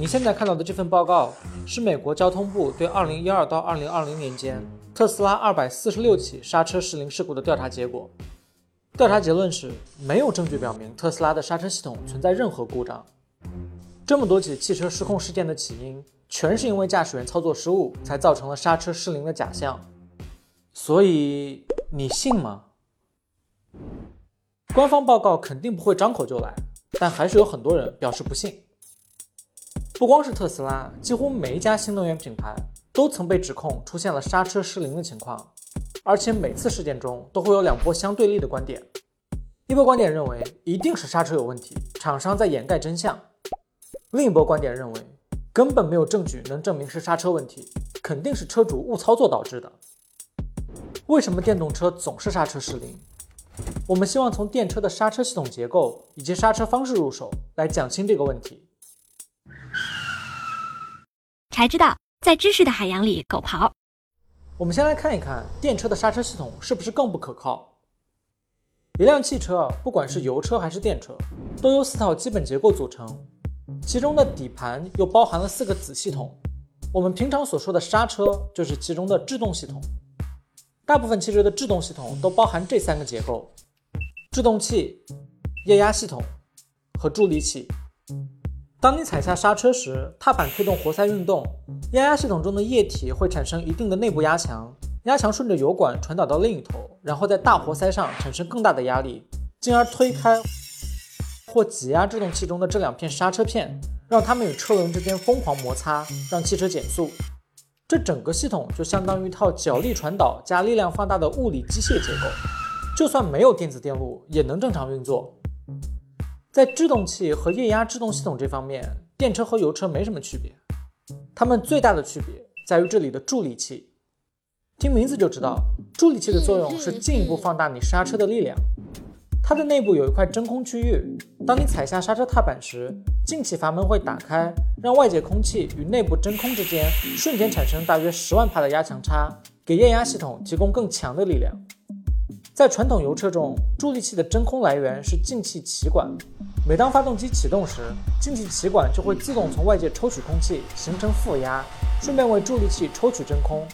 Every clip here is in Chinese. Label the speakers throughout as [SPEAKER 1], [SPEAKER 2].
[SPEAKER 1] 你现在看到的这份报告是美国交通部对2012到2020年间特斯拉246起刹车失灵事故的调查结果。调查结论是，没有证据表明特斯拉的刹车系统存在任何故障。这么多起汽车失控事件的起因，全是因为驾驶员操作失误，才造成了刹车失灵的假象。所以你信吗？官方报告肯定不会张口就来，但还是有很多人表示不信。不光是特斯拉，几乎每一家新能源品牌都曾被指控出现了刹车失灵的情况，而且每次事件中都会有两波相对立的观点。一波观点认为一定是刹车有问题，厂商在掩盖真相；另一波观点认为根本没有证据能证明是刹车问题，肯定是车主误操作导致的。为什么电动车总是刹车失灵？我们希望从电车的刹车系统结构以及刹车方式入手，来讲清这个问题。
[SPEAKER 2] 才知道，在知识的海洋里狗刨。
[SPEAKER 1] 我们先来看一看电车的刹车系统是不是更不可靠。一辆汽车，不管是油车还是电车，都由四套基本结构组成，其中的底盘又包含了四个子系统。我们平常所说的刹车，就是其中的制动系统。大部分汽车的制动系统都包含这三个结构：制动器、液压系统和助力器。当你踩下刹车时，踏板推动活塞运动，液压系统中的液体会产生一定的内部压强，压强顺着油管传导到另一头，然后在大活塞上产生更大的压力，进而推开或挤压制动器中的这两片刹车片，让它们与车轮之间疯狂摩擦，让汽车减速。这整个系统就相当于一套角力传导加力量放大的物理机械结构，就算没有电子电路也能正常运作。在制动器和液压制动系统这方面，电车和油车没什么区别。它们最大的区别在于这里的助力器。听名字就知道，助力器的作用是进一步放大你刹车的力量。它的内部有一块真空区域，当你踩下刹车踏板时，进气阀门会打开，让外界空气与内部真空之间瞬间产生大约十万帕的压强差，给液压系统提供更强的力量。在传统油车中，助力器的真空来源是进气歧管。每当发动机启动时，进气歧管就会自动从外界抽取空气，形成负压，顺便为助力器抽取真空。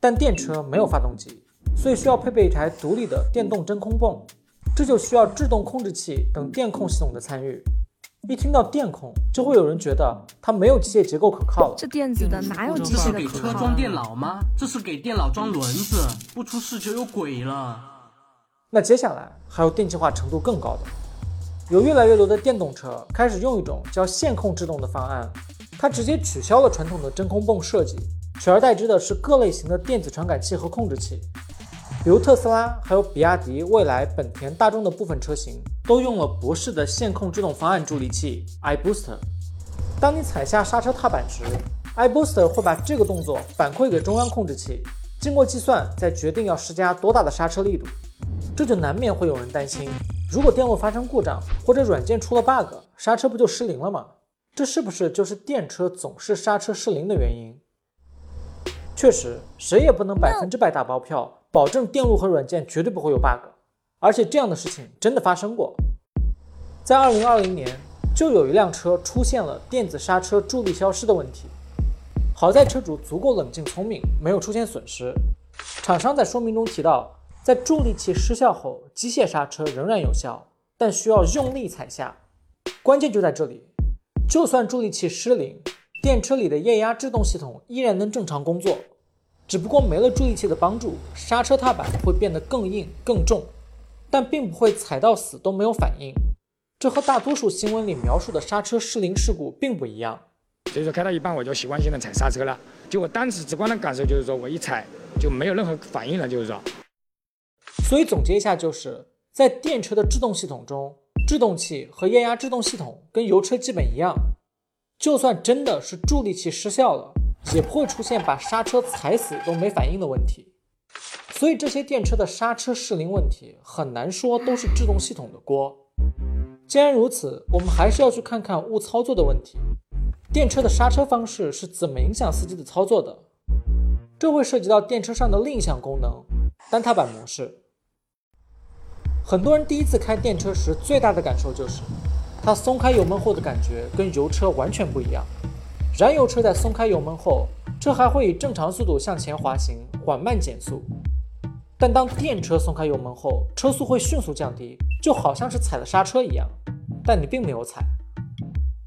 [SPEAKER 1] 但电车没有发动机，所以需要配备一台独立的电动真空泵，这就需要制动控制器等电控系统的参与。一听到电控，就会有人觉得它没有机械结构可靠了。
[SPEAKER 3] 这电子的哪有机械的可靠？
[SPEAKER 4] 这是给车装电脑吗？这是给电脑装轮子，不出事就有鬼了。
[SPEAKER 1] 那接下来还有电气化程度更高的。有越来越多的电动车开始用一种叫线控制动的方案，它直接取消了传统的真空泵设计，取而代之的是各类型的电子传感器和控制器。比如特斯拉、还有比亚迪、蔚来、本田、大众的部分车型都用了博世的线控制动方案助力器 iBooster。当你踩下刹车踏板时，iBooster 会把这个动作反馈给中央控制器，经过计算再决定要施加多大的刹车力度。这就难免会有人担心。如果电路发生故障，或者软件出了 bug，刹车不就失灵了吗？这是不是就是电车总是刹车失灵的原因？确实，谁也不能百分之百打包票，保证电路和软件绝对不会有 bug。而且这样的事情真的发生过，在二零二零年就有一辆车出现了电子刹车助力消失的问题。好在车主足够冷静聪明，没有出现损失。厂商在说明中提到。在助力器失效后，机械刹车仍然有效，但需要用力踩下。关键就在这里，就算助力器失灵，电车里的液压制动系统依然能正常工作，只不过没了助力器的帮助，刹车踏板会变得更硬、更重，但并不会踩到死都没有反应。这和大多数新闻里描述的刹车失灵事故并不一样。
[SPEAKER 5] 所以说开到一半我就习惯性的踩刹车了，就我当时直观的感受就是说我一踩就没有任何反应了，就是说。
[SPEAKER 1] 所以总结一下，就是在电车的制动系统中，制动器和液压制动系统跟油车基本一样，就算真的是助力器失效了，也不会出现把刹车踩死都没反应的问题。所以这些电车的刹车失灵问题，很难说都是制动系统的锅。既然如此，我们还是要去看看误操作的问题。电车的刹车方式是怎么影响司机的操作的？这会涉及到电车上的另一项功能——单踏板模式。很多人第一次开电车时，最大的感受就是它松开油门后的感觉跟油车完全不一样。燃油车在松开油门后，车还会以正常速度向前滑行，缓慢减速。但当电车松开油门后，车速会迅速降低，就好像是踩了刹车一样。但你并没有踩，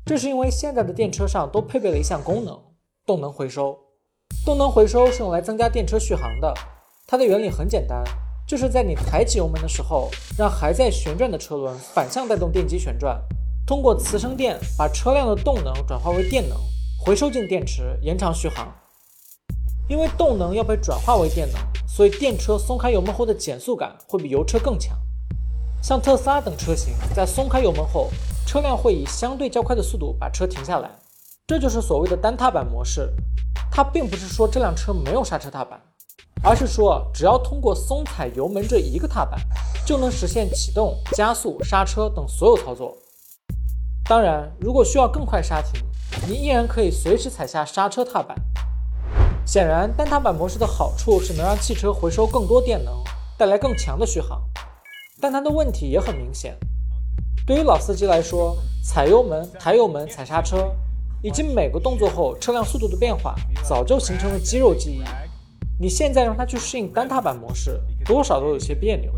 [SPEAKER 1] 这是因为现在的电车上都配备了一项功能——动能回收。动能回收是用来增加电车续航的。它的原理很简单，就是在你抬起油门的时候，让还在旋转的车轮反向带动电机旋转，通过磁生电把车辆的动能转化为电能，回收进电池，延长续航。因为动能要被转化为电能，所以电车松开油门后的减速感会比油车更强。像特斯拉等车型，在松开油门后，车辆会以相对较快的速度把车停下来，这就是所谓的单踏板模式。它并不是说这辆车没有刹车踏板，而是说只要通过松踩油门这一个踏板，就能实现启动、加速、刹车等所有操作。当然，如果需要更快刹停，你依然可以随时踩下刹车踏板。显然，单踏板模式的好处是能让汽车回收更多电能，带来更强的续航。但它的问题也很明显。对于老司机来说，踩油门、抬油门、踩刹车，以及每个动作后车辆速度的变化，早就形成了肌肉记忆。你现在让他去适应单踏板模式，多少都有些别扭。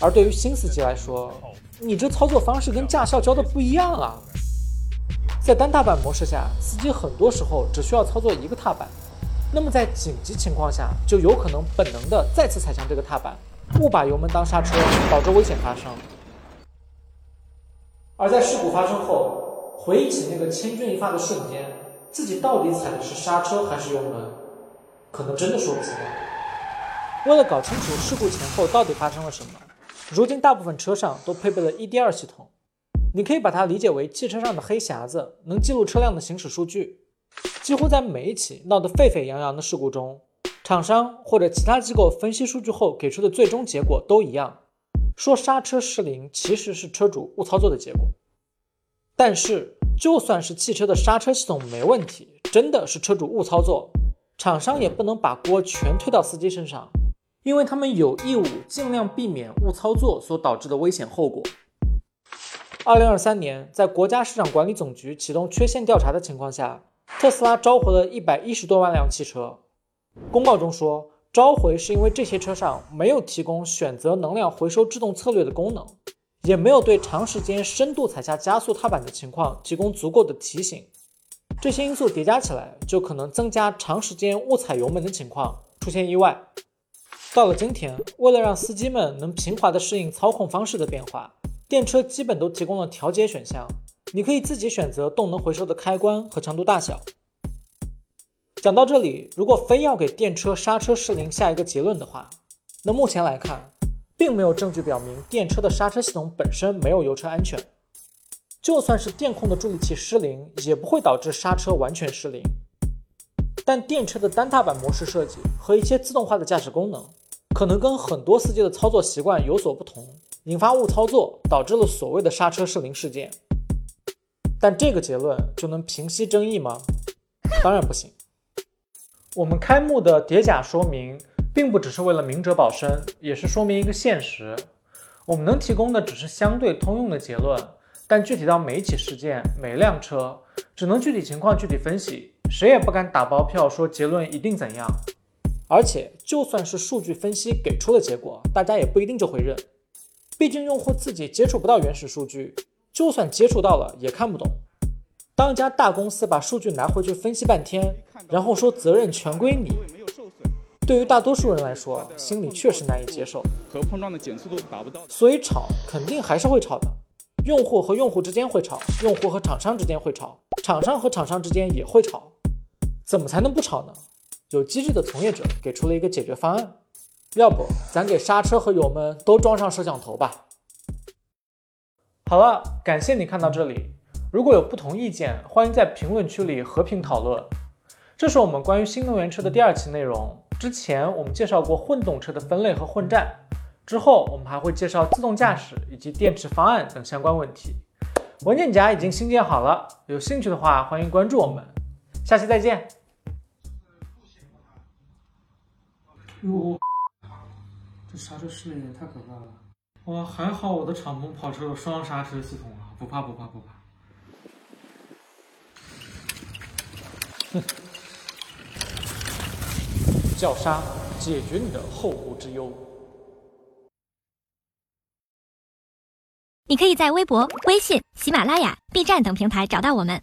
[SPEAKER 1] 而对于新司机来说，你这操作方式跟驾校教的不一样啊！在单踏板模式下，司机很多时候只需要操作一个踏板。那么在紧急情况下，就有可能本能的再次踩向这个踏板，误把油门当刹车，导致危险发生。而在事故发生后，回忆起那个千钧一发的瞬间，自己到底踩的是刹车还是油门，可能真的说不清了。为了搞清楚事故前后到底发生了什么，如今大部分车上都配备了 EDR 系统，你可以把它理解为汽车上的黑匣子，能记录车辆的行驶数据。几乎在每一起闹得沸沸扬扬的事故中，厂商或者其他机构分析数据后给出的最终结果都一样，说刹车失灵其实是车主误操作的结果。但是，就算是汽车的刹车系统没问题，真的是车主误操作，厂商也不能把锅全推到司机身上，因为他们有义务尽量避免误操作所导致的危险后果。二零二三年，在国家市场管理总局启动缺陷调查的情况下。特斯拉召回了一百一十多万辆汽车。公告中说，召回是因为这些车上没有提供选择能量回收制动策略的功能，也没有对长时间深度踩下加速踏板的情况提供足够的提醒。这些因素叠加起来，就可能增加长时间误踩油门的情况，出现意外。到了今天，为了让司机们能平滑地适应操控方式的变化，电车基本都提供了调节选项。你可以自己选择动能回收的开关和长度大小。讲到这里，如果非要给电车刹车失灵下一个结论的话，那目前来看，并没有证据表明电车的刹车系统本身没有油车安全。就算是电控的助力器失灵，也不会导致刹车完全失灵。但电车的单踏板模式设计和一些自动化的驾驶功能，可能跟很多司机的操作习惯有所不同，引发误操作，导致了所谓的刹车失灵事件。但这个结论就能平息争议吗？当然不行。我们开幕的叠甲说明，并不只是为了明哲保身，也是说明一个现实。我们能提供的只是相对通用的结论，但具体到每一起事件、每辆车，只能具体情况具体分析，谁也不敢打包票说结论一定怎样。而且，就算是数据分析给出的结果，大家也不一定就会认，毕竟用户自己接触不到原始数据。就算接触到了，也看不懂。当一家大公司把数据拿回去分析半天，然后说责任全归你，对于大多数人来说，心里确实难以接受。
[SPEAKER 3] 和碰撞的减速度达不到，
[SPEAKER 1] 所以吵肯定还是会吵的。用户和用户之间会吵，用户和厂商之间会吵，厂商和厂商之间也会吵。怎么才能不吵呢？有机智的从业者给出了一个解决方案，要不咱给刹车和油门都装上摄像头吧。好了，感谢你看到这里。如果有不同意见，欢迎在评论区里和平讨论。这是我们关于新能源车的第二期内容。之前我们介绍过混动车的分类和混战，之后我们还会介绍自动驾驶以及电池方案等相关问题。文件夹已经新建好了，有兴趣的话欢迎关注我们。下期再见。哟，这刹车失灵也太可怕了！哇，还好我的敞篷跑车有双刹车系统啊。
[SPEAKER 4] 不怕不怕不怕。
[SPEAKER 1] 叫刹解决你的后顾之忧。
[SPEAKER 2] 你可以在微博、微信、喜马拉雅、B 站等平台找到我们。